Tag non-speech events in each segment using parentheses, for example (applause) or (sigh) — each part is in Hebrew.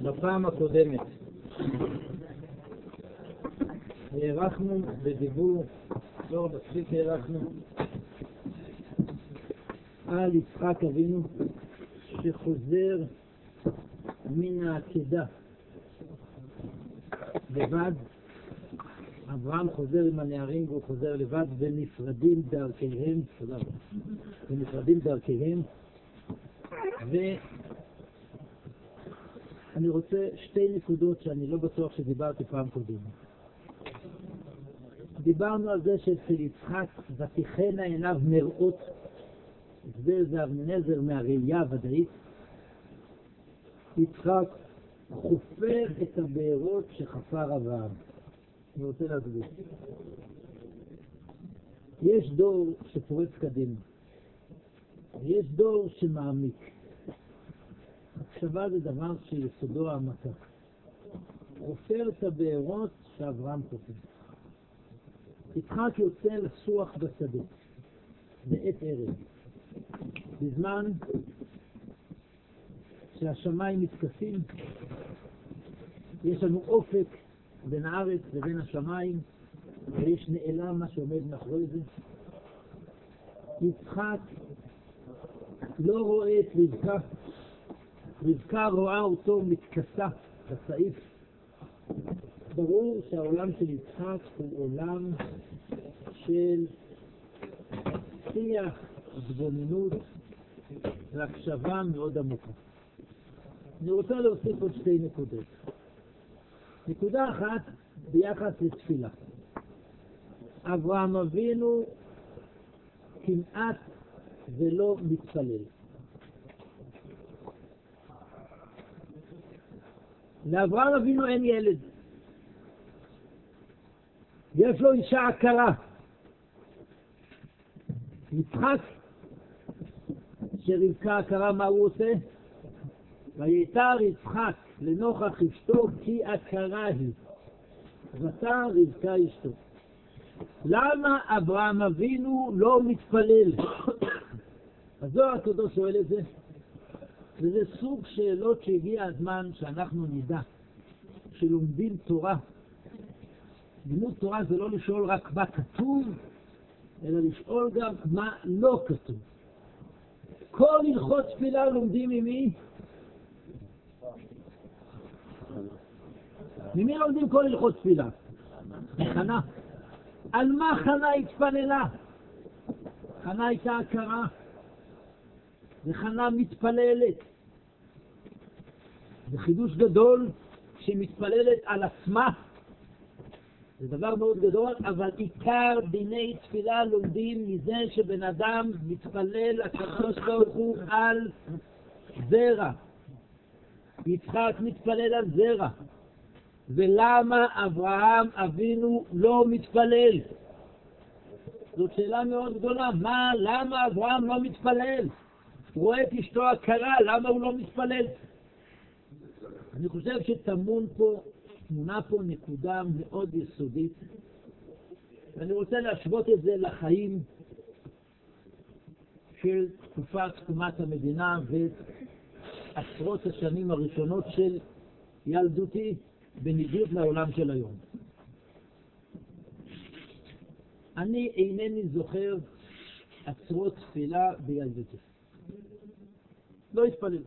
בפעם הקודמת. הארכנו בדיבור, לא מספיק הארכנו, על יצחק אבינו שחוזר מן העקדה לבד. אברהם חוזר עם הנערים והוא חוזר לבד ונפרדים דרכיהם, תודה רבה, ונפרדים דרכיהם ואני רוצה שתי נקודות שאני לא בטוח שדיברתי פעם קודמת. דיברנו על זה שאצל יצחק ותיכנה עיניו מראות, זה זה אבנזר מהראייה הוודאית. יצחק חופר את הבארות שחפר אברהם. אני רוצה להסביר. יש דור שפורץ קדימה, ויש דור שמעמיק. הקשבה זה דבר שיסודו העמקה. חופר את הבארות שאברהם חופר. יצחק יוצא לסוח בשדה, בעת ערב, בזמן שהשמיים מתכסים, יש לנו אופק בין הארץ לבין השמיים, ויש נעלם מה שעומד מאחורי זה. יצחק לא רואה את רבקה, רבקה רואה אותו מתכסה בסעיף. ברור שהעולם של יצחק הוא עולם של שיח, התבוננות והקשבה מאוד עמוקה. אני רוצה להוסיף עוד שתי נקודות. נקודה אחת ביחס לתפילה. אברהם אבינו כמעט ולא מתפלל. לאברהם אבינו אין ילד. יש לו אישה עקרה. יצחק, שרבקה עקרה, מה הוא עושה? ויתר יצחק לנוכח אשתו כי עקרה היא. ותר רבקה אשתו. למה אברהם אבינו לא מתפלל? (coughs) הזוהר הקדוש שואל את זה, וזה סוג שאלות שהגיע הזמן שאנחנו נדע, שלומדים תורה. לימוד תורה זה לא לשאול רק מה כתוב, אלא לשאול גם מה לא כתוב. כל הלכות תפילה לומדים ממי? ממי לומדים כל הלכות תפילה? מחנה. על מה חנה התפללה? חנה הייתה הכרה, וחנה מתפללת. זה חידוש גדול שהיא מתפללת על עצמה. זה דבר מאוד גדול, אבל עיקר דיני תפילה לומדים מזה שבן אדם מתפלל הקדוש ברוך הוא על זרע. יצחק מתפלל על זרע. ולמה אברהם אבינו לא מתפלל? זאת שאלה מאוד גדולה. מה, למה אברהם לא מתפלל? הוא רואה את אשתו הכרה, למה הוא לא מתפלל? אני חושב שטמון פה, תמונה פה נקודה מאוד יסודית, ואני רוצה להשוות את זה לחיים של תקופת תקומת המדינה ועשרות השנים הראשונות של ילדותי, בניגוד לעולם של היום. אני אינני זוכר עצרות תפילה בילדותי. לא התפלל.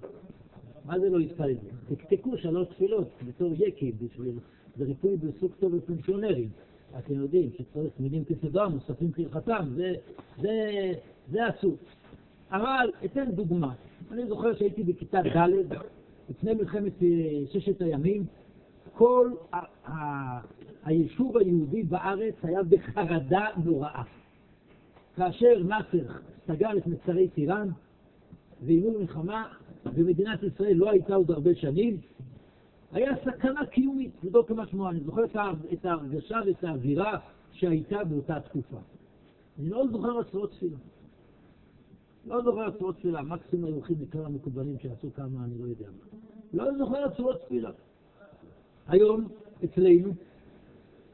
מה זה לא התפלל? תקתקו שלוש תפילות בתור יקי בשביל, ריפוי בסוג טוב בפנסיונרים. אתם יודעים שצריך מילים כסדרם, מוספים כהלכתם, זה, זה, זה אסור. אבל אתן דוגמה. אני זוכר שהייתי בכיתה ד', לפני מלחמת ששת הימים, כל ה- ה- היישוב היהודי בארץ היה בחרדה נוראה. כאשר נאצר סגר את מצרי טיראן ואיימו מלחמה, ומדינת ישראל לא הייתה עוד הרבה שנים, היה סכנה קיומית, זה כמשמעו. אני זוכר את ההרגשה ואת האווירה שהייתה באותה תקופה. אני לא זוכר עצרות תפילה. לא זוכר עצרות תפילה, מקסימום הולכים לכמה המקובלים שעשו כמה, אני לא יודע מה. לא זוכר עצרות תפילה. היום אצלנו,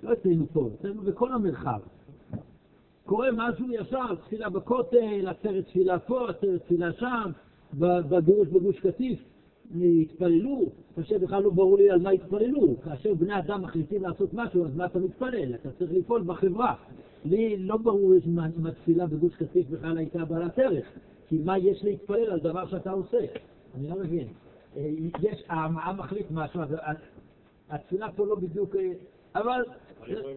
לא אצלנו פה, אצלנו בכל המרחב, קורה משהו ישר, תפילה בכותל, עצרת תפילה פה, עצרת תפילה שם, בגירוש בגוש קטיף, התפללו, כאשר בכלל לא ברור לי על מה התפללו. כאשר בני אדם מחליטים לעשות משהו, אז מה אתה מתפלל? אתה צריך לפעול בחברה. לי לא ברור אם התפילה בגוש קטיף בכלל הייתה בעלת ערך, כי מה יש להתפלל על דבר שאתה עושה? אני לא מבין. אה, יש, העם מחליט משהו, התפילה פה לא בדיוק... אה, אבל...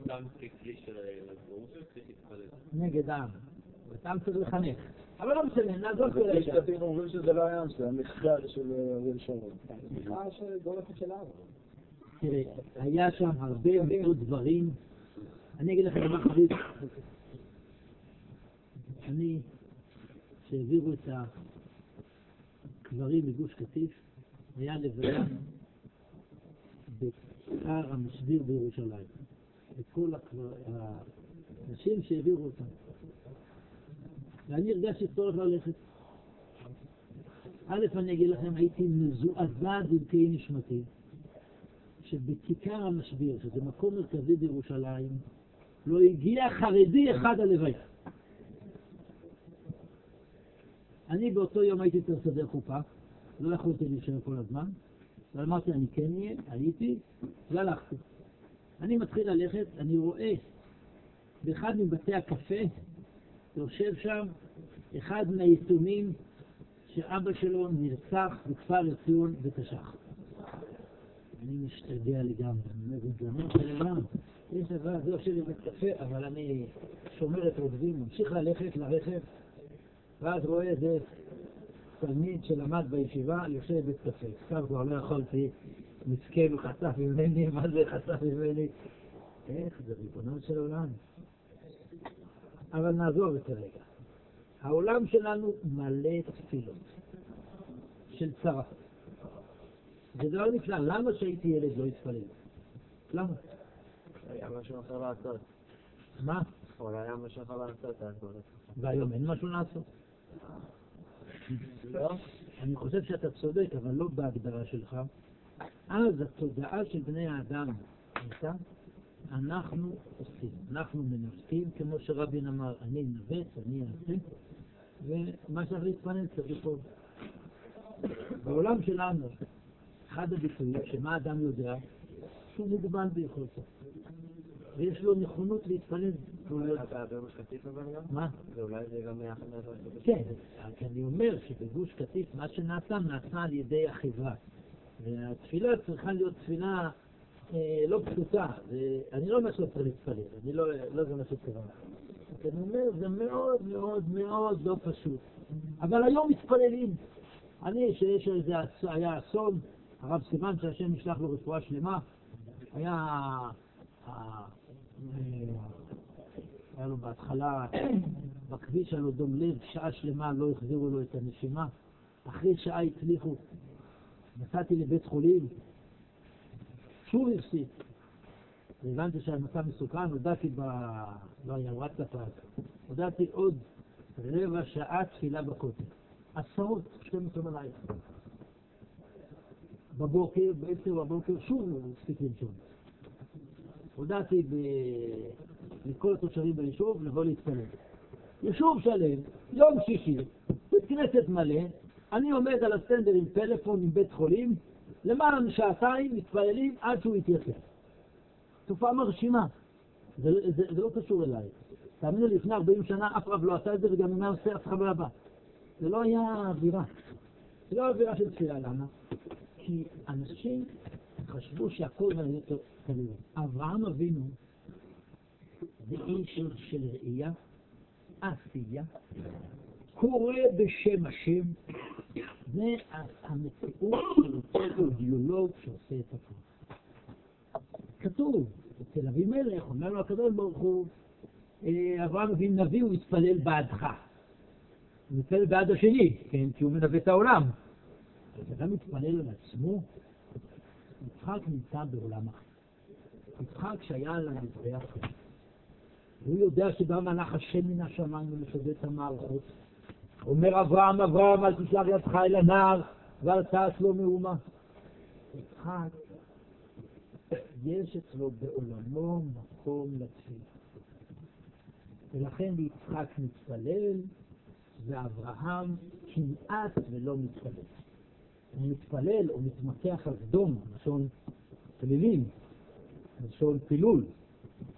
נגד העם. העם צריך לחנך. אבל לא משנה, נעזוב כרגע. יש אומרים שזה לא היה זה המחקר של אריאל שרון. תראה, היה שם הרבה מאוד דברים. אני אגיד לכם דבר חביב. אני, כשהעבירו את הקברים מגוש קטיף, היה לוויה בהר המשביר בירושלים. את כל האנשים שהעבירו אותם. ואני הרגשתי צורך ללכת. א', אני אגיד לכם, הייתי מזועזע דמקי נשמתי, שבכיכר המשביר, שזה מקום מרכזי בירושלים, לא הגיע חרדי אחד הלוויה. אני באותו יום הייתי צריך לסדר חופה, לא יכולתי להישאר כל הזמן, אבל אמרתי, אני כן אהיה, הייתי, והלכתי. אני מתחיל ללכת, אני רואה באחד מבתי הקפה יושב שם אחד מהיתומים שאבא שלו נרצח בכפר יציון בתש"ח. אני משתגע לגמרי, אני אומר, גזענות של עולם. יש דבר, זה יושב בבית קפה, אבל אני שומר את רודבים, ממשיך ללכת לרכב, ואז רואה איזה תלמיד שלמד בישיבה, יושב בבית קפה. עכשיו כבר לא יכולתי, מסכן, הוא חטף ממני, מה זה חטף ממני? איך זה ריבונו של עולם? אבל נעזוב את זה רגע. העולם שלנו מלא תפילות של צרה. זה דבר נפלא. למה שהייתי ילד לא יתפלל? למה? היה משהו אחר לעשות. מה? אבל היה משהו אחר לעשות. והיום אין משהו לעשות. לא? אני חושב שאתה צודק, אבל לא בהגדרה שלך. אז התודעה של בני האדם הייתה אנחנו עושים, אנחנו מנווטים, כמו שרבין אמר, אני אנווט, אני אעשה, ומה שצריך להתפלל צריך לפעול. בעולם שלנו, אחד הביטויים שמה אדם יודע, שהוא מוגבל ביכולתו. ויש לו נכונות להתפלל. מה? ואולי זה גם יחד כן, אני אומר שבגוש קטיף מה שנעשה, נעשה על ידי החברה. והתפילה צריכה להיות תפילה אה, לא פשוטה, אני לא אומר שלא צריך להתפלל, אני לא, לא זה מה שהתכוונתי. אני אומר, זה מאוד מאוד מאוד לא פשוט. אבל היום מתפללים. אני, שיש איזה, היה אסון, הרב סימן שהשם ישלח לו רפואה שלמה, היה, היה לו בהתחלה, בכביש היה לו דום לב, שעה שלמה לא החזירו לו את הנשימה, אחרי שעה הצליחו. נסעתי לבית חולים, שוב הפסיק. הבנתי שהמצב מסוכן, הודעתי ב... לא היה וואטסאפ אז, הודעתי עוד רבע שעה תפילה בכותל. עשרות, 12 בלילה. בבוקר, בעשר בבוקר, שוב הפסיק לנשום. הודעתי ב... לכל התושבים ביישוב לבוא להתפלל. יישוב שלם, יום שישי, בית כנסת מלא, אני עומד על הסטנדר עם פלאפון עם בית חולים, למעלה משעתיים מתפללים עד שהוא יתייצב. תופעה מרשימה. זה, זה, זה לא קשור אליי. תאמינו לי, לפני 40 שנה אף רב לא עשה את זה, וגם אם היה עושה אף אחד לא הבא. זה לא היה אווירה. זה לא אווירה של תפילה, למה? כי אנשים חשבו שהכל אותו כנראה. אברהם אבינו זה איש של ראייה, עשייה, קורא בשם השם, זה המציאות של אידיאולוג שעושה את הכל. כתוב, אצל אבימלך, אומר לו הקדוש ברוך הוא, אה, אברהם אבינו נביא, הוא יתפלל בעדך. הוא מתפלל בעד השני, כן, כי הוא מנווט את העולם. אז אדם מתפלל על עצמו, יצחק נמצא בעולם אחר. יצחק שהיה על המזבח הוא יודע שגם מלאך השם מן השמיים ומשודד את המערכות. אומר אברהם, אברהם, אל תשלח ידך אל הנער ואל תעש לו מאומה. יצחק, יש אצלו בעולמו מקום לתפילה. ולכן יצחק מתפלל, ואברהם כמעט ולא מתפלל. אני מתפלל או מתמקח על סדום, לשון פלילים, לשון פילול,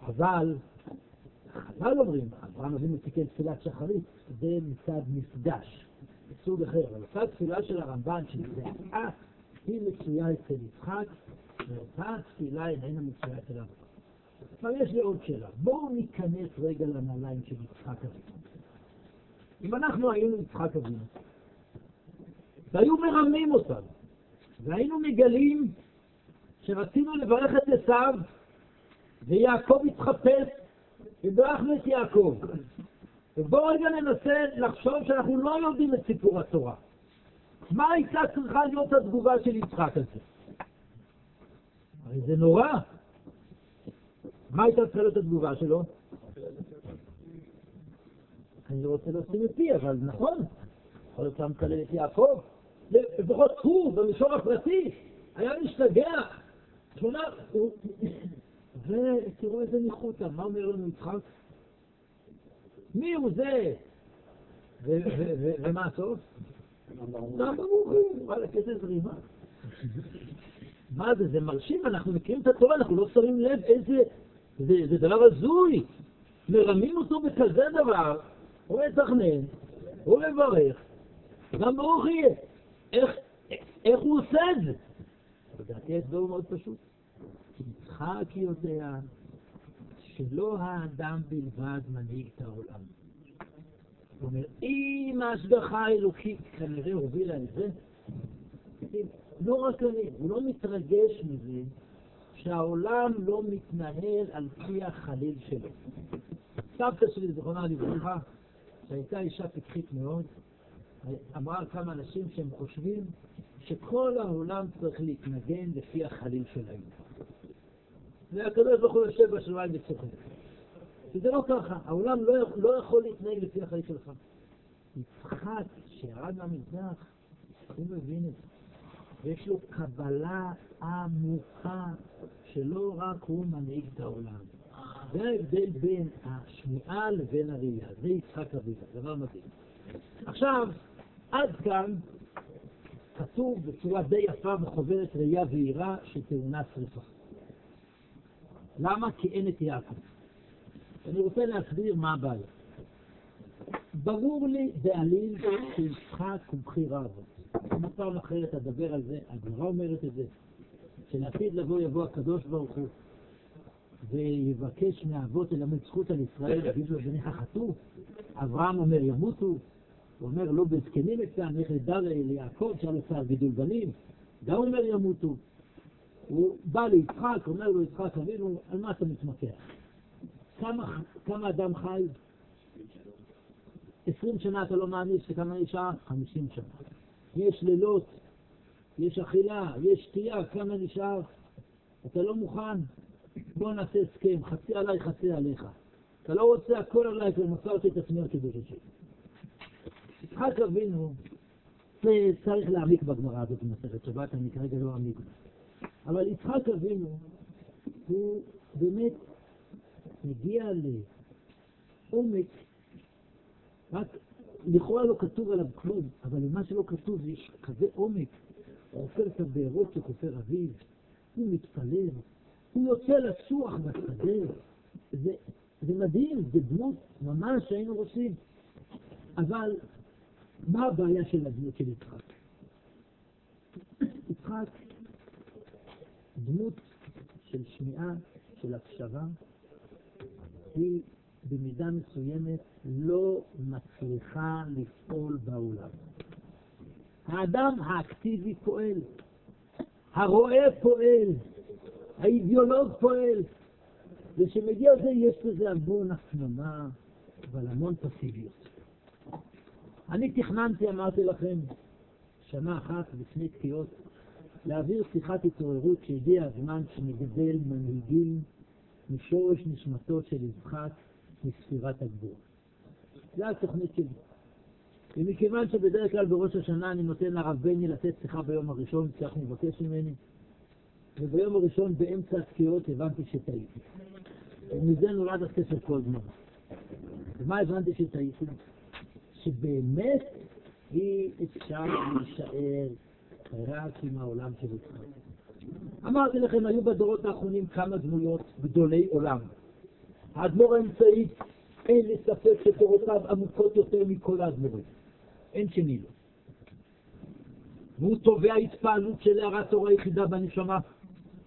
אבל חז"ל אומרים, אברהם אבינו תיקן תפילת שחרית, זה מצד מפגש, מסוג אחר, אבל אותה תפילה של הרמב"ן, שזה היא מצויה אצל יצחק, ואותה תפילה איננה מצויה אצל אברהם. עכשיו יש לי עוד שאלה, בואו ניכנס רגע לנעליים של יצחק אבינו. אם אנחנו היינו יצחק אבינו, והיו מרמים אותנו, והיינו מגלים שרצינו לברך את עשיו, ויעקב התחפש, וברכנו את יעקב. ובואו רגע ננסה לחשוב שאנחנו לא יודעים את סיפור התורה. מה הייתה צריכה להיות התגובה של יצחק הזה? הרי זה נורא. מה הייתה צריכה להיות התגובה שלו? אני רוצה לשים את פי, אבל נכון, יכול להיות שם מקלל את יעקב. לפחות הוא, במישור הפרטי, היה משתגע. תמונה, ותראו איזה ניחותא, מה אומר לנו יצחק? מי הוא זה? ומה הסוף? וואלכ, איזה זרימה. מה זה, זה מרשים, אנחנו מכירים את התורה, אנחנו לא שמים לב איזה... זה דבר הזוי. מרמים אותו בכזה דבר, הוא מתכנן, הוא מברך, גם ברוך יהיה. איך, איך הוא עושה את זה? לדעתי ההסבר הוא מאוד פשוט. יצחק יודע שלא האדם בלבד מנהיג את העולם. הוא אומר, אם ההשגחה האלוקית כנראה הובילה את זה, לא רק אני, הוא לא מתרגש מזה שהעולם לא מתנהל על פי החליל שלו. סבתא שלי, זכרונה לברכה, שהייתה אישה פיקחית מאוד, אמרה על כמה אנשים שהם חושבים שכל העולם צריך להתנגן לפי החליל שלהם. והקדוש ברוך הוא יושב בשמיים וצוחק. שזה לא ככה, העולם לא, לא יכול להתנהג לפי החליל שלך. יצחק, שירד מהמזרח, הוא מבין את זה. ויש לו קבלה עמוקה שלא רק הוא מנהיג את העולם. זה ההבדל בין השמיעה לבין הראייה. זה יצחק אביו, דבר מדהים. עכשיו, עד כאן כתוב בצורה די יפה בחוברת ראייה ויראה שטעונה שריפה. למה? כי אין את יעקב. אני רוצה להסביר מה הבעיה. ברור לי בעליל שיצחק הוא בחירה אבות. פעם אחרת אדבר על זה, הגמרא אומרת את זה, שלעתיד לבוא יבוא הקדוש ברוך הוא ויבקש מהאבות ללמד זכות על ישראל, יגיד לו בניך חטאו, אברהם אומר ימותו, הוא אומר לא בזקנים אצלם, איך לדע ליעקב שם לשר גידול בנים, גם אומר ימותו. הוא בא ליצחק, אומר לו יצחק אבינו, על מה אתה מתמקח? כמה, כמה אדם חי? עשרים שנה אתה לא מאמין שכמה נשאר? חמישים שנה. יש לילות, יש אכילה, יש שתייה, כמה נשאר? אתה לא מוכן? בוא נעשה הסכם, חצי עליי, חצי עליך. אתה לא רוצה הכל עליי, כי מסרתי את עצמי קידוש השם. יצחק אבינו, צריך להעמיק בגמרא הזאת במסכת שבת, אני כרגע לא אעמיק בה. אבל יצחק אבינו, הוא באמת מגיע לעומק, רק לכאורה לא כתוב עליו כלום, אבל למה שלא כתוב יש כזה עומק. הוא חופר את הבארות שחופר אביו, הוא מתפלל, הוא יוצא לסוח בשדה. זה, זה מדהים, זה דמות ממש שהיינו רוצים. אבל מה הבעיה של הדמות של יצחק? יצחק, דמות של שמיעה, של הקשבה, היא במידה מסוימת לא מצליחה לפעול בעולם. האדם האקטיבי פועל, הרואה פועל, האידיאולוג פועל, וכשמגיע לזה יש לזה המון הפנמה, אבל המון פסיביות. אני תכננתי, אמרתי לכם, שנה אחת לפני תקיעות, להעביר שיחת התעוררות שהגיע הזמן שנגדל מנהיגים משורש נשמתו של יצחק מספירת הגבור. זו התוכנית שלי. ומכיוון שבדרך כלל בראש השנה אני נותן לרב בני לתת שיחה ביום הראשון, כך מבקש ממני, וביום הראשון באמצע התקיעות הבנתי שטעיתי. ומזה נולד הספר כל זמן. ומה הבנתי שטעיתי? שבאמת אי אפשר להישאר רק עם העולם של יצחק. אמרתי לכם, היו בדורות האחרונים כמה דמויות גדולי עולם. האדמו"ר האמצעי, אין לי ספק שתורותיו עמוקות יותר מכל האדמו"רים. אין שני לו. והוא תובע התפעלות של הערת תורה יחידה בנשמה.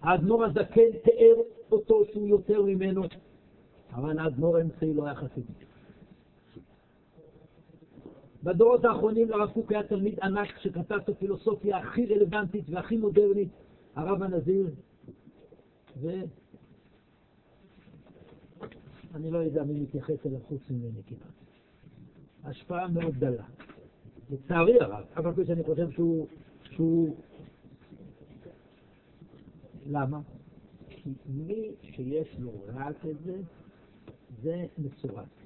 האדמו"ר הזקן תיאר אותו שהוא יותר ממנו, אבל האדמו"ר האמצעי לא היה חסיד. בדורות האחרונים לרב קוק היה תלמיד ענק שכתב את הפילוסופיה הכי רלוונטית והכי מודרנית, הרב הנזיר, ואני לא יודע מי מתייחס אליו חוץ ממני כמעט. השפעה מאוד דלה. לצערי הרב, אף על פי שאני חושב שהוא... שהוא... למה? כי מי שיש לו רק את זה, זה מסורס.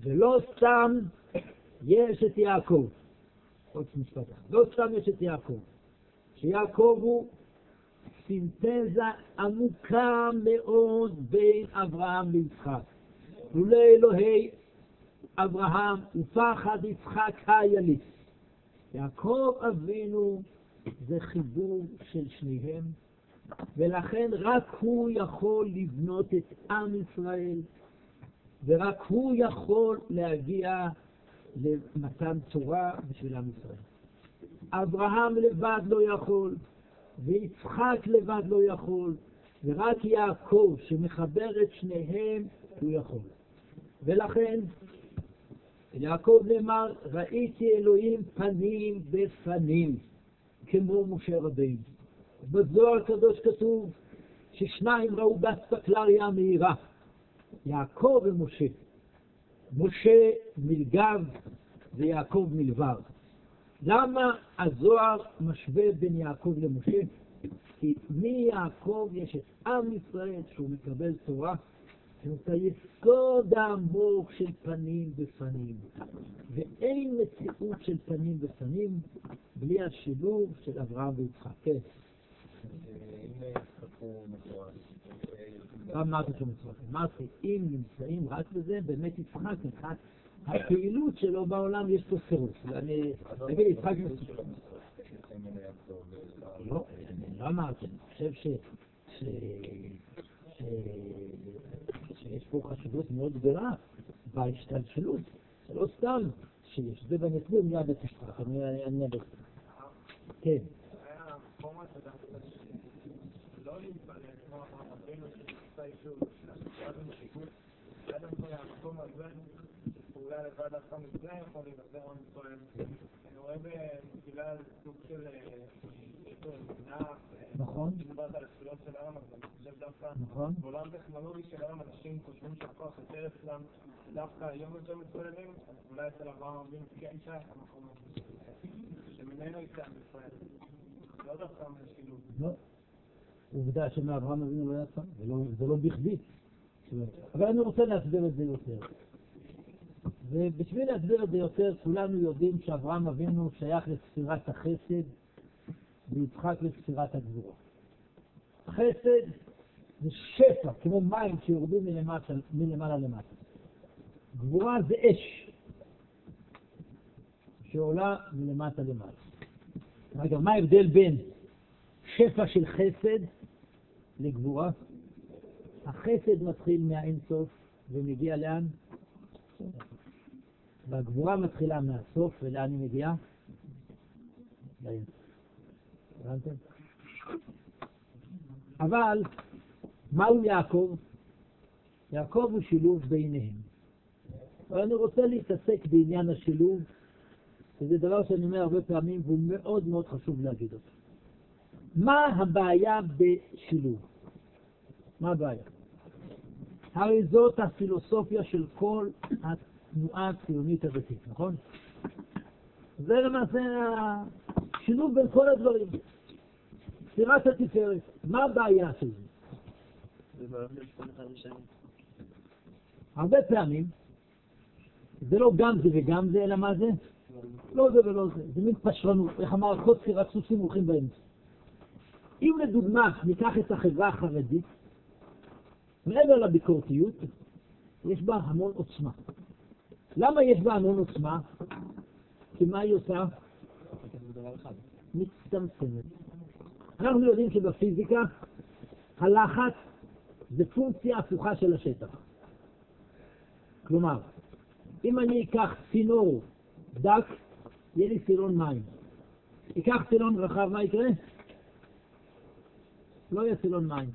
ולא סתם יש את יעקב. עוד משפט אחד. לא סתם יש את יעקב. שיעקב הוא סינתזה עמוקה מאוד בין אברהם ליצחק. לולא אלוהי אברהם ופחד יצחק היליץ. יעקב אבינו זה חיבור של שניהם, ולכן רק הוא יכול לבנות את עם ישראל, ורק הוא יכול להגיע למתן תורה בשביל עם ישראל. אברהם לבד לא יכול, ויצחק לבד לא יכול, ורק יעקב שמחבר את שניהם הוא יכול. ולכן יעקב נאמר, ראיתי אלוהים פנים בפנים, כמו משה רבינו. בזוהר הקדוש כתוב ששניים ראו באספקלריה המהירה, יעקב ומשה. משה מלגב ויעקב מלבר. למה הזוהר משווה בין יעקב למשה? כי מיעקב יש את עם ישראל שהוא מקבל תורה, את היסוד העמוק של פנים בפנים. ואין מציאות של פנים בפנים בלי השילוב של אברהם ויצחק. לא אמרתי שהוא מצוות, אמרתי, אם נמצאים רק בזה, באמת יצחק מבחינת הפעילות שלו בעולם יש פה סירוס. אני אגיד, יצחק לא, אני לא אמרתי, אני חושב שיש פה חשיבות מאוד גדולה בהשתלשלות. זה לא סתם שיש זה, ואני אסביר מיד את יצחק, אני אדבר. כן. אולי לבד אחר מזה יכול להיווצר עם ישראל. אני רואה בגלל סוג של נכון. דיברת על הזכויות של העם, אז אני חושב דווקא נכון. בעולם טכנולוגי של היום אנשים חושבים שהכוח יותר אצלם דווקא היום יותר מתפללים, אז אולי אצל אברהם אבינו כן שייך המקום הזה, שממנו יצא עם ישראל. לא דווקא מהשילוב. לא. עובדה שמאברהם אבינו לא יצא, זה לא בכדי. אבל אני רוצה להסביר את זה יותר. ובשביל להסביר את זה יותר, כולנו יודעים שאברהם אבינו שייך לספירת החסד ויצחק לספירת הגבורה. חסד זה שפע, כמו מים שיורדים מלמטה, מלמעלה למטה. גבורה זה אש שעולה מלמטה למעלה. רגע, מה ההבדל בין שפע של חסד לגבורה? החסד מתחיל מהאינסוף ומגיע לאן? והגבורה מתחילה מהסוף, ולאן היא מגיעה? הבנתם? אבל מהו יעקב? יעקב הוא שילוב ביניהם. אבל אני רוצה להתעסק בעניין השילוב, שזה דבר שאני אומר הרבה פעמים והוא מאוד מאוד חשוב להגיד אותו. מה הבעיה בשילוב? מה הבעיה? הרי זאת הפילוסופיה של כל התנועה הציונית הדתית, נכון? זה למעשה השילוב בין כל הדברים. ספירת התפארת, מה הבעיה של זה? הרבה פעמים זה לא גם זה וגם זה, אלא מה זה? לא זה ולא זה, זה מין פשרנות, איך אמר קוצקי, רק סוסים הולכים באמצע. אם לדוגמה ניקח את החברה החרדית, מעבר לביקורתיות, יש בה המון עוצמה. למה יש בה המון עוצמה? כי מה היא עושה? מצטמצמת. אנחנו יודעים שבפיזיקה הלחץ זה פונקציה הפוכה של השטח. כלומר, אם אני אקח צינור דק, יהיה לי סילון מים. אקח סילון רחב, מה יקרה? לא יהיה סילון מים.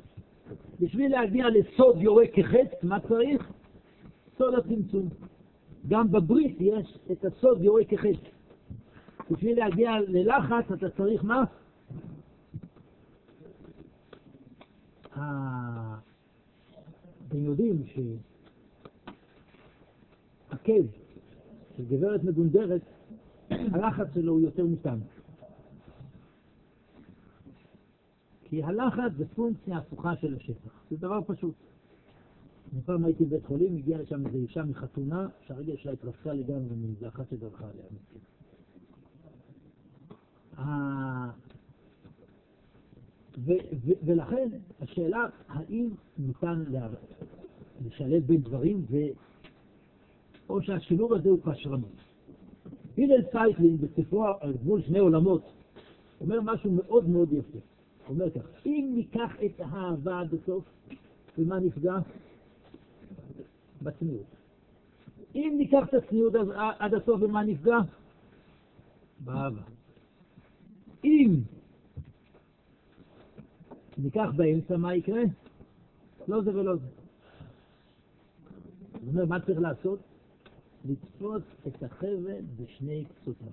בשביל להגיע לסוד יורה כחץ, מה צריך? סוד הצמצום. גם בברית יש את הסוד יורה כחץ. בשביל להגיע ללחץ אתה צריך מה? אתם יודעים שהעקב של גברת מגונדרת, הלחץ שלו הוא יותר מטנק. כי הלחץ זה פונקציה הפוכה של השטח. זה דבר פשוט. אני פעם הייתי בבית חולים, הגיעה לשם איזו אישה מחתונה, שהרגל שלה התרסקה לגמרי מאיזה שדרכה עליה. ולכן השאלה האם ניתן לשלב בין דברים. או שהשילוב הזה הוא פשרנות. הלל צייטלין בספרו על גבול שני עולמות אומר משהו מאוד מאוד יפה. אומר כך, אם ניקח את האהבה עד הסוף, במה נפגע? בצניעות. אם ניקח את הצניעות עד הסוף, במה נפגע? באהבה. אם ניקח באמצע, מה יקרה? לא זה ולא זה. זאת אומרת, מה צריך לעשות? לתפוס את החבל בשני קצותיו.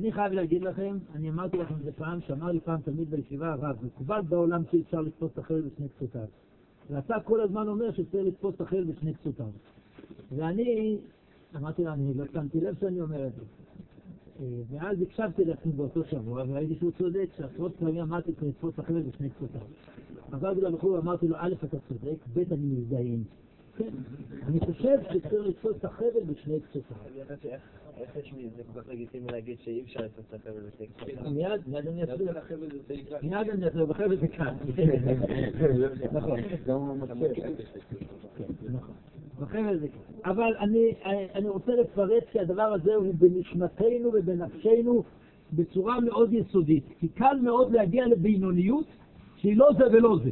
אני חייב להגיד לכם, אני אמרתי לכם את זה פעם, שאמר לי פעם תלמיד בישיבה הרב, מקובל בעולם שאי אפשר לתפוס את החבל בשני קצותיו. ואתה כל הזמן אומר שצריך לתפוס את החבל בשני קצותיו. ואני אמרתי לו, אני לא שמתי לב שאני אומר את זה. אה, ואז הקשבתי לעצמי באותו שבוע, וראיתי שהוא צודק, שעשרות פעמים אמרתי צריך לתפוס החבל בשני קצותיו. עברתי לבחור ואמרתי לו, א', אתה צודק, ב', אני מזדהה כן, אני חושב שצריך לתפוס את החבל בשני קצותיו. איך יש לי, זה כל כך לגיטימי להגיד שאי אפשר את החבל בשני קצותיו? מיד, מיד אני אסביר. מיד אני אסביר, בחבל זה כאן. נכון. נכון. בחבל זה כאן. אבל אני רוצה לפרט שהדבר הזה הוא בנשמתנו ובנפשנו בצורה מאוד יסודית. כי קל מאוד להגיע לבינוניות שהיא לא זה ולא זה.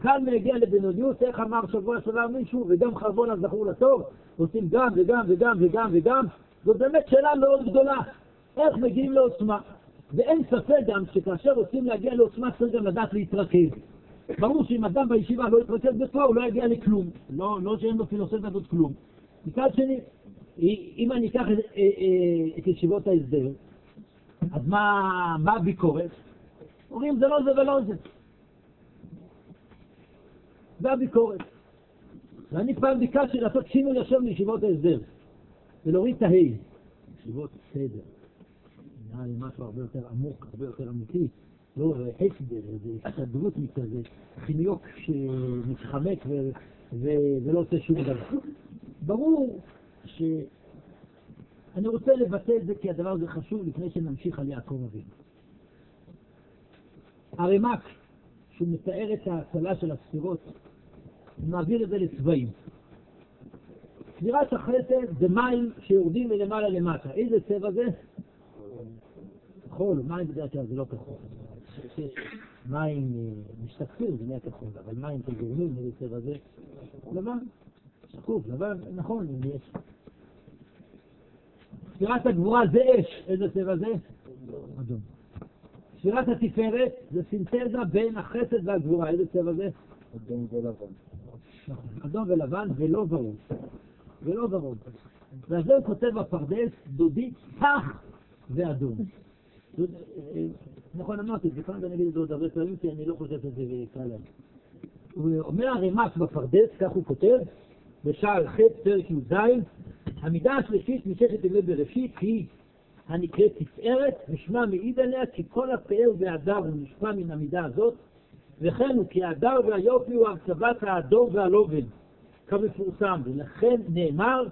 קל מלהגיע לבינוניות, איך אמר שבוע שעבר מישהו, וגם חרבון הזכור לטוב, עושים גם וגם וגם וגם וגם, זאת באמת שאלה מאוד גדולה, איך מגיעים לעוצמה. ואין ספק גם שכאשר רוצים להגיע לעוצמה צריך גם לדעת להתרכז. ברור שאם אדם בישיבה לא יתרכז בתורה הוא לא יגיע לכלום, לא, לא שאין לו פילוסופיה הזאת כלום. מצד שני, אם אני אקח את, אה, אה, את ישיבות ההסדר, אז מה, מה הביקורת? אומרים זה לא זה ולא זה. זה הביקורת. ואני פעם ביקשתי לעשות שינוי לשם לישיבות ההסדר, ולהוריד את ההי. ישיבות סדר. נראה לי משהו הרבה יותר עמוק, הרבה יותר אמיתי. לא הסדר, זה הסתדרות מכזה, חניוק שמתחמק ולא עושה שום דבר. ברור שאני רוצה לבטא את זה כי הדבר הזה חשוב לפני שנמשיך על יעקב אבינו. הרמ"ק, שהוא מתאר את ההצלה של הספירות, נעביר את זה לצבעים. ספירת החסד זה מים שיורדים מלמעלה למטה. איזה צבע זה? כחול, מים בדרך כלל זה לא כחול. מים משתקפים זה נהיה כחול, אבל מים כגורמים, איזה צבע זה? לבן. שקוף, לבן, נכון, אם יש. ספירת הגבורה זה אש, איזה צבע זה? אדום. ספירת התפארת זה סינתזה בין החסד והגבורה, איזה צבע זה? אדום ולבן. נכון, אדום ולבן ולא ורוד. ולא ורוד. ועל זה הוא כותב בפרדס, דודי צח ואדום. נכון, אמרתי את זה, כאן אני אגיד את זה עוד הרבה פעמים, כי אני לא חושב שזה קל להם. הוא אומר הרמ"ק בפרדס, כך הוא כותב, בשער ח' פרק י"ז, המידה השלישית מששת ימי בראשית היא הנקראת תפארת, ושמה מעיד עליה כי כל הפאר והדר הוא נשמע מן המידה הזאת, וכן הוא כי ההדר והיופי הוא הרכבת האדום והלובן, כמפורסם, ולכן נאמר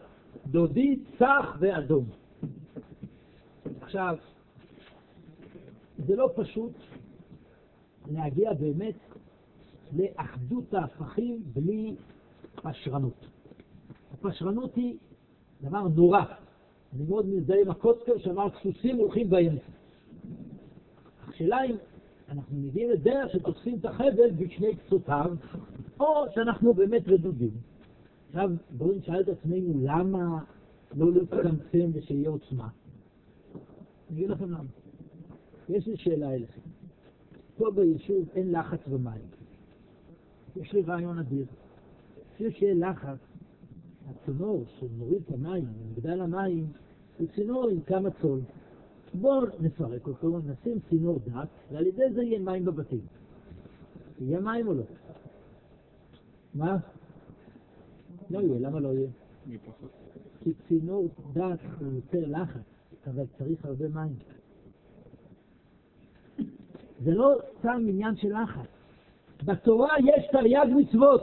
דודי צח ואדום. עכשיו, זה לא פשוט להגיע באמת לאחדות ההפכים בלי פשרנות. הפשרנות היא דבר נורא. אני מאוד מזדהה עם הקוצקר שאמר סוסים הולכים באמצע. השאלה אם אנחנו מגיעים לדרך שתופסים את החבל בשני קצותיו, או שאנחנו באמת רדודים. עכשיו, בואו נשאל את עצמנו למה לא לצמצם ושיהיה עוצמה. אני אגיד לכם למה. יש לי שאלה אליכם. פה ביישוב אין לחץ במים. יש לי רעיון אדיר. בשביל שיהיה לחץ, הצינור שמוריד את המים, מגדל המים, הוא צינור עם כמה צול. בואו נפרק אותו, נשים צינור דק, ועל ידי זה יהיה מים בבתים. יהיה מים או לא? מה? לא יהיה, למה לא יהיה? כי צינור דק הוא יותר לחץ, אבל צריך הרבה מים. זה לא סתם עניין של לחץ. בתורה יש תרי"ג מצוות.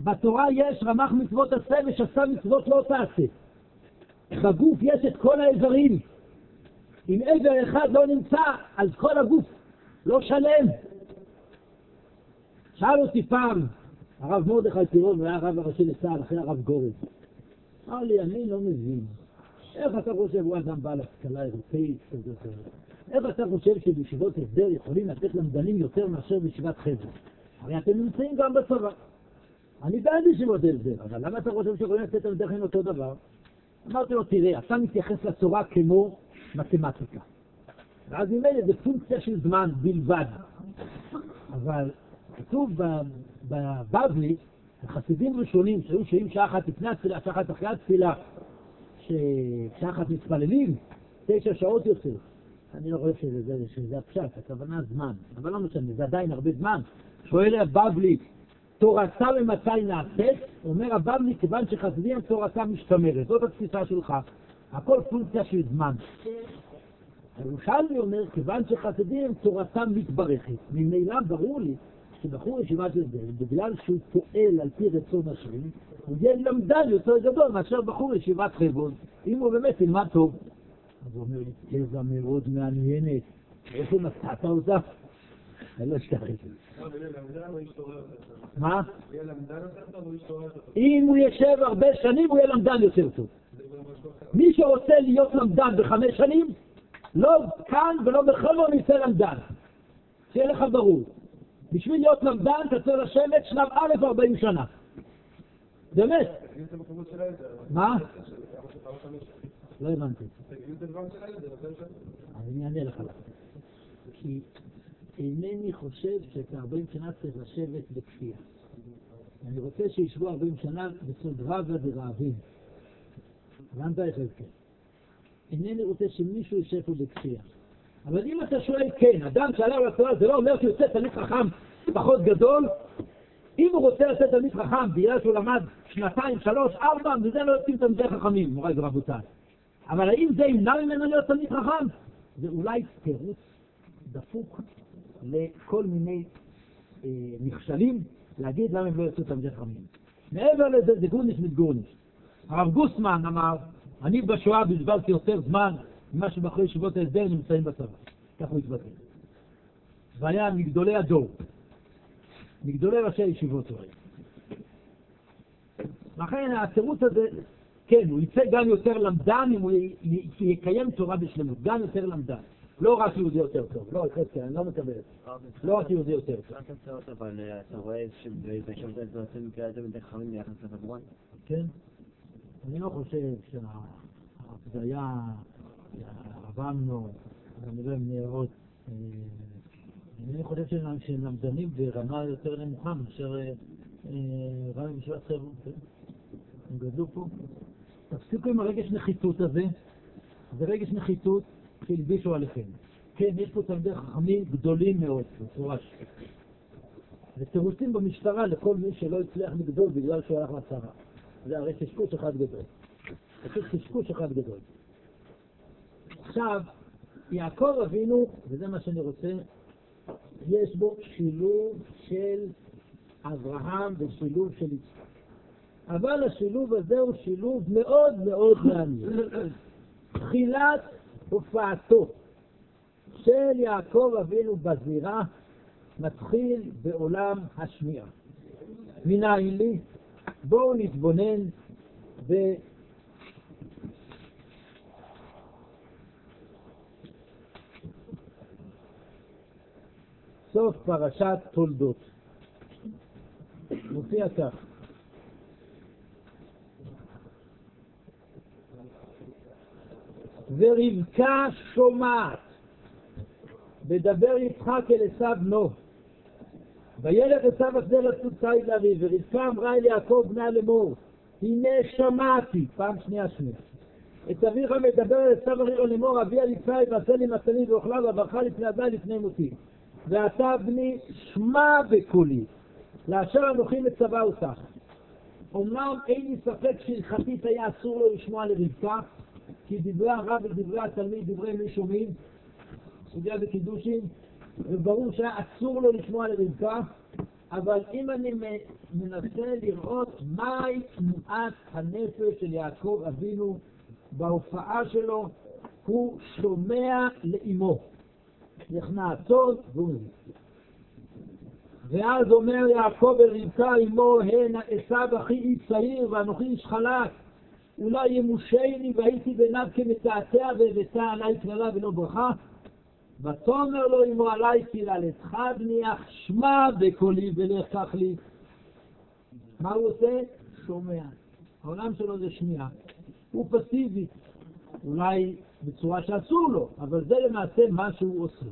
בתורה יש רמ"ח מצוות עשה ושסה מצוות לא תעשה. בגוף יש את כל האיברים. אם איבר אחד לא נמצא, אז כל הגוף לא שלם. שאל אותי פעם הרב מרדכי פירון, היה הרב הראשי לצה"ל אחרי הרב גורן. אמר לי, אני לא מבין. איך אתה חושב, הוא אדם בעל השכלה אירופאית כזאת? איך אתה חושב שבישיבות הסדר יכולים לתת למדנים יותר מאשר בישיבת חבר? הרי אתם נמצאים גם בצבא. אני בעד ישיבות הסדר, אבל למה אתה חושב שיכולים לתת למדנים אותו דבר? אמרתי לו, תראה, אתה מתייחס לתורה כמו מתמטיקה. ואז ממילא זה פונקציה של זמן בלבד. אבל כתוב בבבלי, החסידים ראשונים שהיו שוהים שעה אחת לפני התפילה, שעה אחת אחרי התפילה, ששעה אחת מתפללים, תשע שעות יותר. אני לא חושב שזה, זה, שזה הפשט, הכוונה זמן, אבל לא משנה, זה עדיין הרבה זמן. שואל הבבלי, תורתה ומתי נעשית? אומר הבבלי, כיוון שחסידים תורתה משתמרת. זאת התפיסה שלך. הכל פונקציה של זמן. הירושלמי אומר, כיוון שחסידים תורתם מתברכת. ממילא ברור לי שבחור ישיבת הסדר, בגלל שהוא פועל על פי רצון השם, הוא יהיה למדן יותר גדול מאשר בחור ישיבת חברון, אם הוא באמת ילמד טוב. אז הוא אומר לי, תזה מאוד מעניינת, איפה מצאת אותה? אני לא אשכח את זה. מה? אם הוא יושב הרבה שנים, הוא יהיה למדן יותר טוב. מי שרוצה להיות למדן בחמש שנים, לא כאן ולא בחברון יצא למדן. שיהיה לך ברור. בשביל להיות למדן אתה צריך לשבת שלב א' 40 שנה. באמת. מה? לא הבנתי. אני אענה לך. כי אינני חושב שאת 40 שנה צריך לשבת בכפייה. אני רוצה שישבו 40 שנה בסוד רבא ורעבים. הבנת איך זה? אינני רוצה שמישהו יישב פה בכפייה. אבל אם אתה שואל כן, אדם שעלה לתורה זה לא אומר שהוא יוצא תלמיד חכם פחות גדול, אם הוא רוצה לתת תלמיד חכם בגלל שהוא למד שנתיים, שלוש, ארבע, וזה לא יוצאים תלמידי חכמים, מוריי ורבותיי. אבל האם זה ימנע ממנו להיות תלמיד חכם? זה אולי תירוץ דפוק לכל מיני אה, נכשלים להגיד למה הם לא יצאו תלמידי חכמים. מעבר לזה זה גורניש מתגורניש. הרב גוסמן אמר, אני בשואה בזבזתי יותר זמן ממה שבחורי ישיבות ההסדר נמצאים בצבא. כך הוא התבטא. והיה מגדולי הדור, מגדולי ראשי הישיבות הוא היה. לכן התירוץ הזה, כן, הוא יצא גם יותר למדן אם הוא יקיים תורה בשלמות, גם יותר למדן. לא רק יהודי יותר טוב, לא, כן, אני לא מקבל את זה. לא רק יהודי יותר טוב. אבל אתה רואה שבשם זה עושים מקרה יותר מדי חכמים ביחס לחברון? כן. אני לא חושב שההפדיה, אני לא נראות, אני חושב שהם למדנים ברמה יותר נמוכה מאשר רבי בישיבת חברון. הם גדלו פה. תפסיקו עם הרגש נחיתות הזה, זה רגש נחיתות שהלבישו עליכם. כן, יש פה תלמידי חכמים גדולים מאוד, מפורש. ותירוצים במשטרה לכל מי שלא הצליח לגדול בגלל שהוא הלך לצרה. זה הרי קשקוש אחד גדול. פשוט קשקוש אחד גדול. עכשיו, יעקב אבינו, וזה מה שאני רוצה, יש בו שילוב של אברהם ושילוב של יצחק. אבל השילוב הזה הוא שילוב מאוד מאוד מעניין. תחילת הופעתו של יעקב אבינו בזירה מתחיל בעולם השמיעה. מנין לי? בואו נתבונן ב... סוף פרשת תולדות. מופיע כך. ורבקה שומעת, ודבר יצחק אל עשיו בנו. וילך עשיו השדה לצוד ציד לאביו, ורבקה אמרה אל יעקב בנה לאמור, הנה שמעתי, פעם שנייה שנייה. את אביך מדבר אל עשיו אחיו לאמור, אבי על יצחק ועשה לי מתנים ואוכלה ואברכה לפני אדם לפני מותי. ואתה בני שמע בקולי, לאשר אנוכי מצווה אותך. אמנם אין לי ספק שהלכתית היה אסור לו לשמוע לרבקה, כי דברי הרב ודברי התלמיד, דברי מי שומעים, סוגיה בקידושים, וברור שהיה אסור לו לשמוע לרבקה, אבל אם אני מנסה לראות מהי תנועת הנפש של יעקב אבינו בהופעה שלו, הוא שומע לאמו. נכנע הצאן והוא מבין. ואז אומר יעקב אל רבקה אמו, הן עשיו אחי איש צעיר ואנוכי איש חלק. אולי ימושני והייתי בעיניו כמתעתע והבאתה עלי קללה ולא ברכה. ותאמר לו אמו עלי קללתך בניח שמע בקולי ולך קח לי. מה הוא עושה? שומע. העולם שלו זה שמיעה. הוא פסיבי. אולי בצורה שאסור לו, אבל זה למעשה מה שהוא עושה.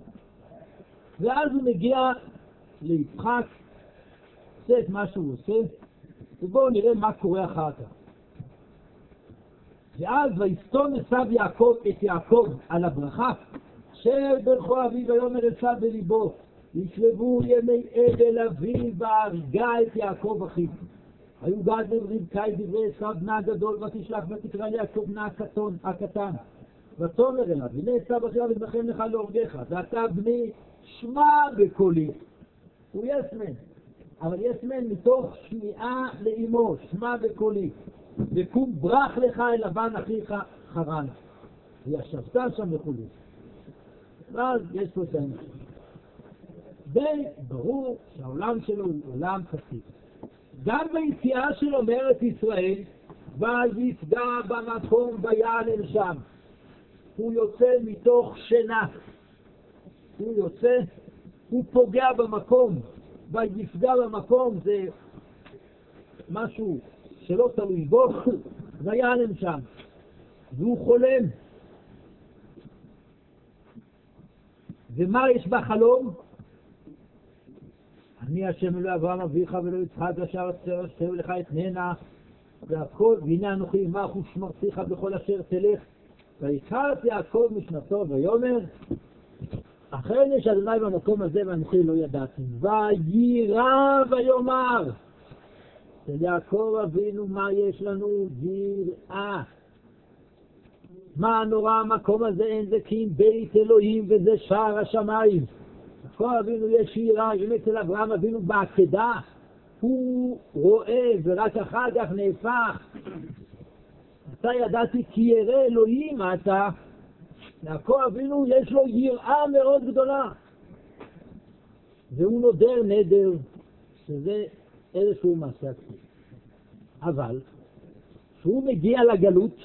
ואז הוא מגיע ליצחק, עושה את מה שהוא עושה, ובואו נראה מה קורה אחר כך. ואז ויסתום עשיו יעקב את יעקב על הברכה, אשר ברכו אביו ויאמר עשיו בליבו, ישלבו ימי אבל אביו והרגה את יעקב אחיו. היו גד רבקה את דברי עשיו בנה הגדול, ותשלח ותקרא ליעקב בנה הקטון, הקטן. ותאמר אליו, הנה עשיו אחיו יזבחם לך להורגך, ואתה בני שמע בקולי. הוא יסמן, אבל יסמן מתוך שמיעה לאמו, שמע בקולי. וקום ברח לך אל לבן אחיך חרן. וישבת שם וכולי. ואז יש פה את ההמשך. די ברור שהעולם שלו הוא עולם פסיבי. גם ביציאה שלו מארץ ישראל, ויפגע במקום ויעלם שם. הוא יוצא מתוך שינה. הוא יוצא, הוא פוגע במקום, ויפגע במקום זה משהו שלא תלוי בו, (laughs) ויעלם שם. והוא חולם. ומה יש בחלום? אני השם אלוהי אברהם אביך ולא יצחק אשר אשר לך את ננה והכל, והנה אנוכי עמך ושמרתיך בכל אשר תלך. ויקרא את יעקב משנתו ויאמר, אכן יש אדוני במקום הזה ואנוכי לא ידעתי. ויירא ויאמר, אצל יעקב אבינו מה יש לנו? יראה. מה נורא המקום הזה אין זה כי אם בית אלוהים וזה שער השמיים. יעקב אבינו יש יראה, אם אצל אברהם אבינו בעקדה, הוא רואה ורק אחר כך נהפך. אתה ידעתי כי ירא אלוהים אתה. יעקב אבינו יש לו יראה מאוד גדולה. והוא נודר נדר, שזה איזשהו מעשה עצמי. אבל כשהוא מגיע לגלות,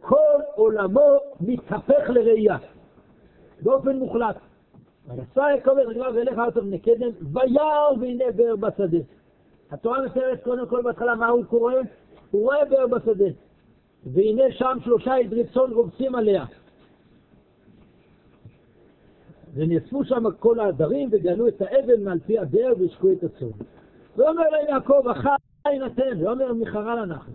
כל עולמו מתהפך לראייה, באופן מוחלט. ויסע יעקב את רגליו ואליך ארצה בני קדם, וירא והנה באר בשדה. התורה מסיימת קודם כל בהתחלה מה הוא קורא? הוא רואה באר בשדה. והנה שם שלושה עדרי צאן רובצים עליה. ונאספו שם כל העדרים וגלו את האבן מעל פי הבאר והשקו את הצאן. ואומר להם יעקב, אחי נתן, ואומר מחרן אנחנו.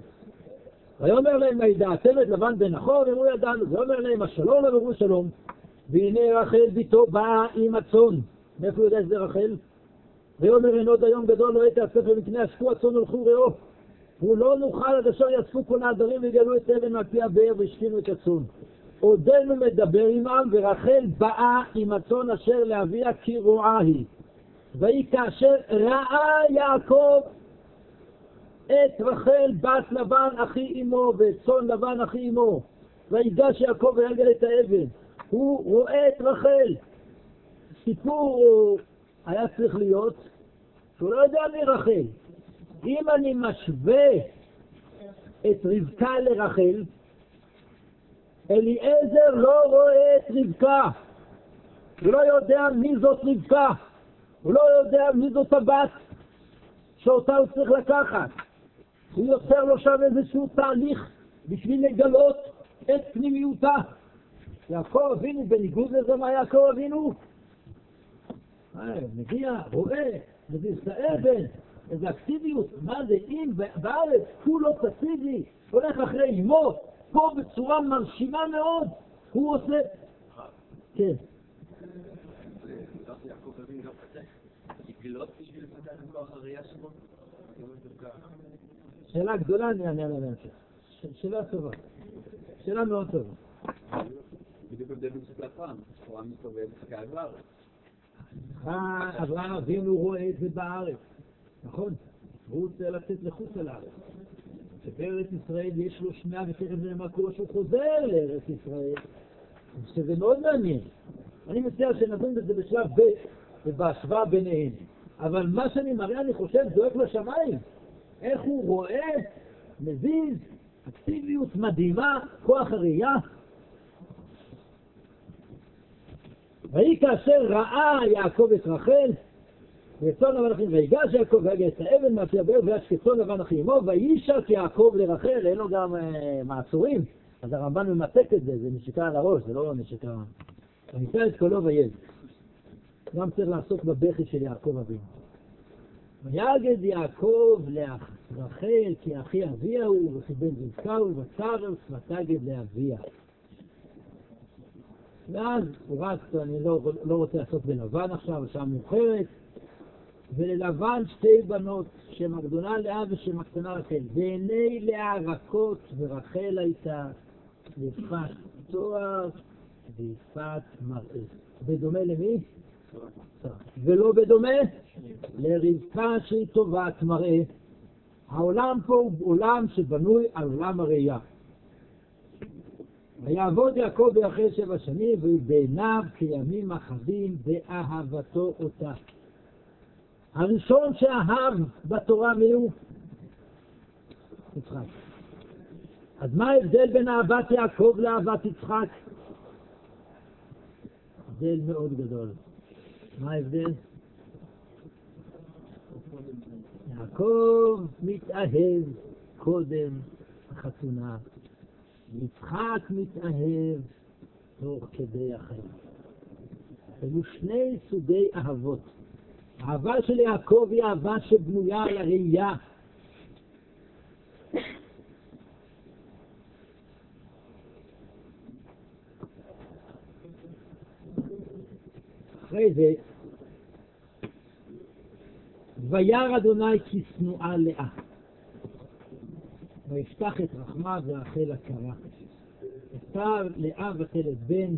ויאמר להם, הידעתם את לבן בן נחור? ואמרו ידענו. ואומר להם, השלום אמרו שלום. והנה רחל ביתו באה עם הצאן. מאיפה הוא יודע שזה רחל? ויאמר אין עוד היום גדול לא הייתי הספר מקנה אשקו הצאן הלכו ראו. הוא לא נוכל עד אשר יאספו כל העדרים ויגלו את אבן על פי הבאר והשכינו את הצאן. עודנו מדבר עמם, ורחל באה עם הצאן אשר לאביה כי רועה היא. ויהי כאשר ראה יעקב את רחל בת לבן אחי אמו ואת צאן לבן אחי אמו. ויגש יעקב ויגל את האבן. הוא רואה את רחל. סיפור היה צריך להיות שהוא לא יודע מי רחל. אם אני משווה את רבקה לרחל, אליעזר לא רואה את רבקה. הוא לא יודע מי זאת רבקה, הוא לא יודע מי זאת הבת שאותה הוא צריך לקחת. הוא יוצר לו שם איזשהו תהליך בשביל לגלות את פנימיותה. יעקב אבינו, בניגוד לזה מה יעקב אבינו? אה, מגיע, רואה, מזיז את האבן, איזה אקטיביות, מה זה, אם בארץ כולו פסיבי, הולך אחרי אמו, פה בצורה מרשימה מאוד, הוא עושה... כן. שאלה גדולה, אני אענה עליה בהמשך. שאלה טובה. שאלה מאוד טובה. בדיוק הבדל בין של אברהם, אברהם מסתובב כאגבר. אברהם אבינו רואה את זה בארץ, נכון? הוא רוצה לצאת לחוץ על הארץ. שבארץ ישראל יש לו שמיעה ותכף נראה מה קורה שהוא חוזר לארץ ישראל, שזה מאוד מעניין. אני מציע שנדון בזה בשלב ב' ובהשוואה ביניהם. אבל מה שאני מראה, אני חושב, זועק לשמיים. איך הוא רואה, מזיז, אקטיביות מדהימה, כוח הראייה. ויהי כאשר ראה יעקב את רחל, וצאן לבן אחים, ויגש יעקב ויגע את האבן מעשי הבאר ויש כצאן לבן אחים עמו, וישק יעקב לרחל, אין לו גם אה, מעצורים, אז הרמב"ן ממתק את זה, זה נשיקה על הראש, זה לא נשיקה... וניתן את קולו ויד. גם צריך לעסוק בבכי של יעקב אבינו. ויגד יעקב לרחל כי אחי אביה הוא וכי בן זבקה הוא וצרף ותגד לאביה. ואז הוא רץ, אני לא, לא רוצה לעסוק בלבן עכשיו, השעה מאוחרת, וללבן שתי בנות, שם הגדולה לאה ושם הקטנה רחל. בעיני לאה רכות ורחל הייתה יפת תואר ויפת מראה. בדומה למי? ולא בדומה לרבקה שהיא טובת מראה. העולם פה הוא עולם שבנוי על עולם הראייה. ויעבוד יעקב אחרי שבע שנים, והוא בעיניו כימים אחדים באהבתו אותה. הראשון שאהב בתורה מי הוא? יצחק. אז מה ההבדל בין אהבת יעקב לאהבת יצחק? הבדל מאוד גדול. מה ההבדל? יעקב מתאהב קודם החתונה, יצחק מתאהב תוך כדי החיים. היו שני סוגי אהבות. האהבה של יעקב היא אהבה שבנויה על הראייה. אחרי זה, וירא אדוני כי שנואה לאה. ויפתח את רחמה ורחל הכרה. אפתר לאה ותלת בן,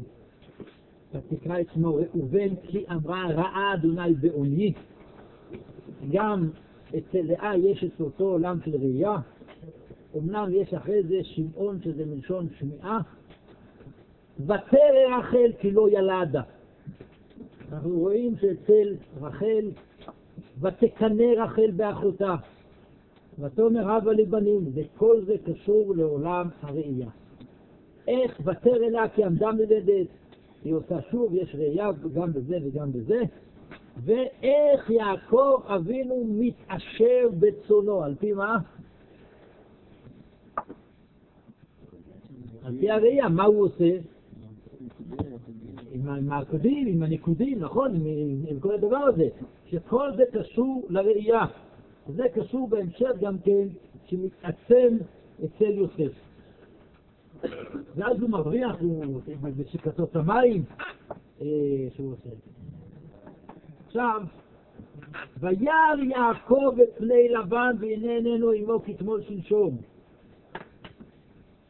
ותקרא את שמו ראובן, כי אמרה ראה אדוני בעוני. גם אצל לאה יש את אותו עולם של ראייה. אמנם יש אחרי זה שמעון שזה מלשון שמיעה. ותרא רחל כי לא ילדה. אנחנו רואים שאצל רחל, ותקנא רחל באחותה, ותאמר הבה לי בנים, וכל זה קשור לעולם הראייה. איך ותר אליה כי עמדה מלדת, היא עושה שוב, יש ראייה גם בזה וגם בזה, ואיך יעקב אבינו מתעשר בצונו, על פי מה? על פי הראייה, מה הוא עושה? עם העקודים, עם הניקודים, נכון? עם כל הדבר הזה, שכל זה קשור לראייה. זה קשור בהמשך גם כן, שמתעצם אצל יוסף. ואז הוא מבריח, הוא בשקתות המים אה, שהוא עושה. עכשיו, וירא יעקב את פני לבן והנה איננו עמו כתמול שלשום.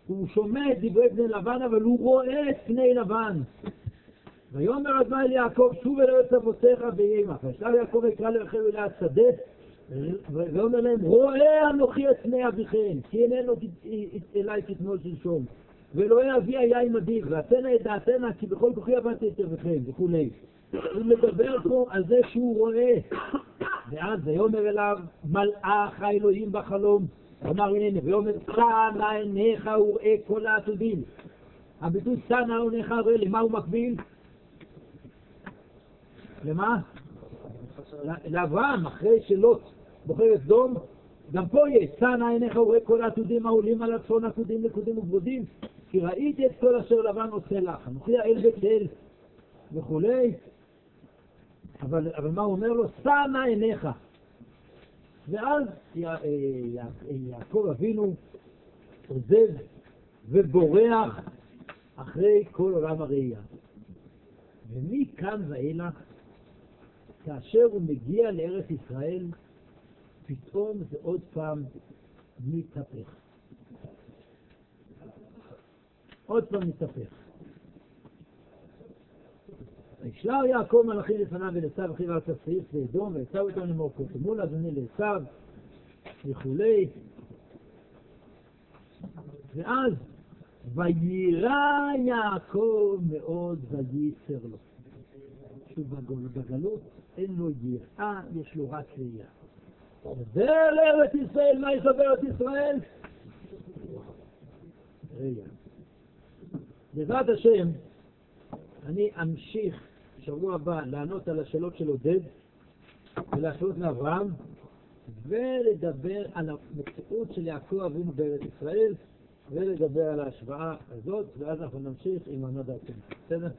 הוא שומע את דברי בני לבן, אבל הוא רואה את פני לבן. ויאמר אדוני ליעקב, שוב אל ארץ אבותיך ויהי עמך. וישלח יעקב יקרא לרחל ולאה שדה, ואומר להם, רואה אנוכי את פני אביכם, כי איננו אליי כתמול שלשום. ואלוהי אבי היה עמדי, ואתנה את דעתנה, כי בכל כוחי עבדתי את ירבכם, וכולי. הוא מדבר פה על זה שהוא רואה. ואז ויאמר אליו, מלאך האלוהים בחלום. אמר הנני, ויאמר, צענה עיניך וראה כל העתודים. הביטוי צענה עיניך וראה, למה הוא מקביל? למה? לאברהם, אחרי שלוט בוחר את סדום, גם פה יש, שא עיניך ורואה כל העתודים העולים על הצפון עתודים נקודים וכבודים, כי ראיתי את כל אשר לבן עושה לך, אנוכי האל אל וכולי, אבל, אבל מה הוא אומר לו? שא עיניך. ואז י- י- אה, יעקב אבינו עוזב ובורח אחרי כל עולם הראייה. ומכאן ואילך, כאשר הוא מגיע לארץ ישראל, פתאום זה עוד פעם מתהפך. עוד פעם מתהפך. וישלח יעקב מלאכים לפניו ולעשו אחיו ארץ הסעיף לאדום ועשו אותם לאמור קודמו לאדוני לעשו וכולי. ואז ויירא יעקב מאוד וייסר לו. שוב בגלות אין לו יראה, יש לו רק ראייה. חוזר לארץ ישראל, מה יש לו בארץ ישראל? ראייה. בעזרת השם, אני אמשיך שבוע הבא לענות על השאלות של עודד ולהשאלות מאברהם ולדבר על המציאות של יעקב אבינו בארץ ישראל ולדבר על ההשוואה הזאת ואז אנחנו נמשיך עם ענת דעתנו. בסדר?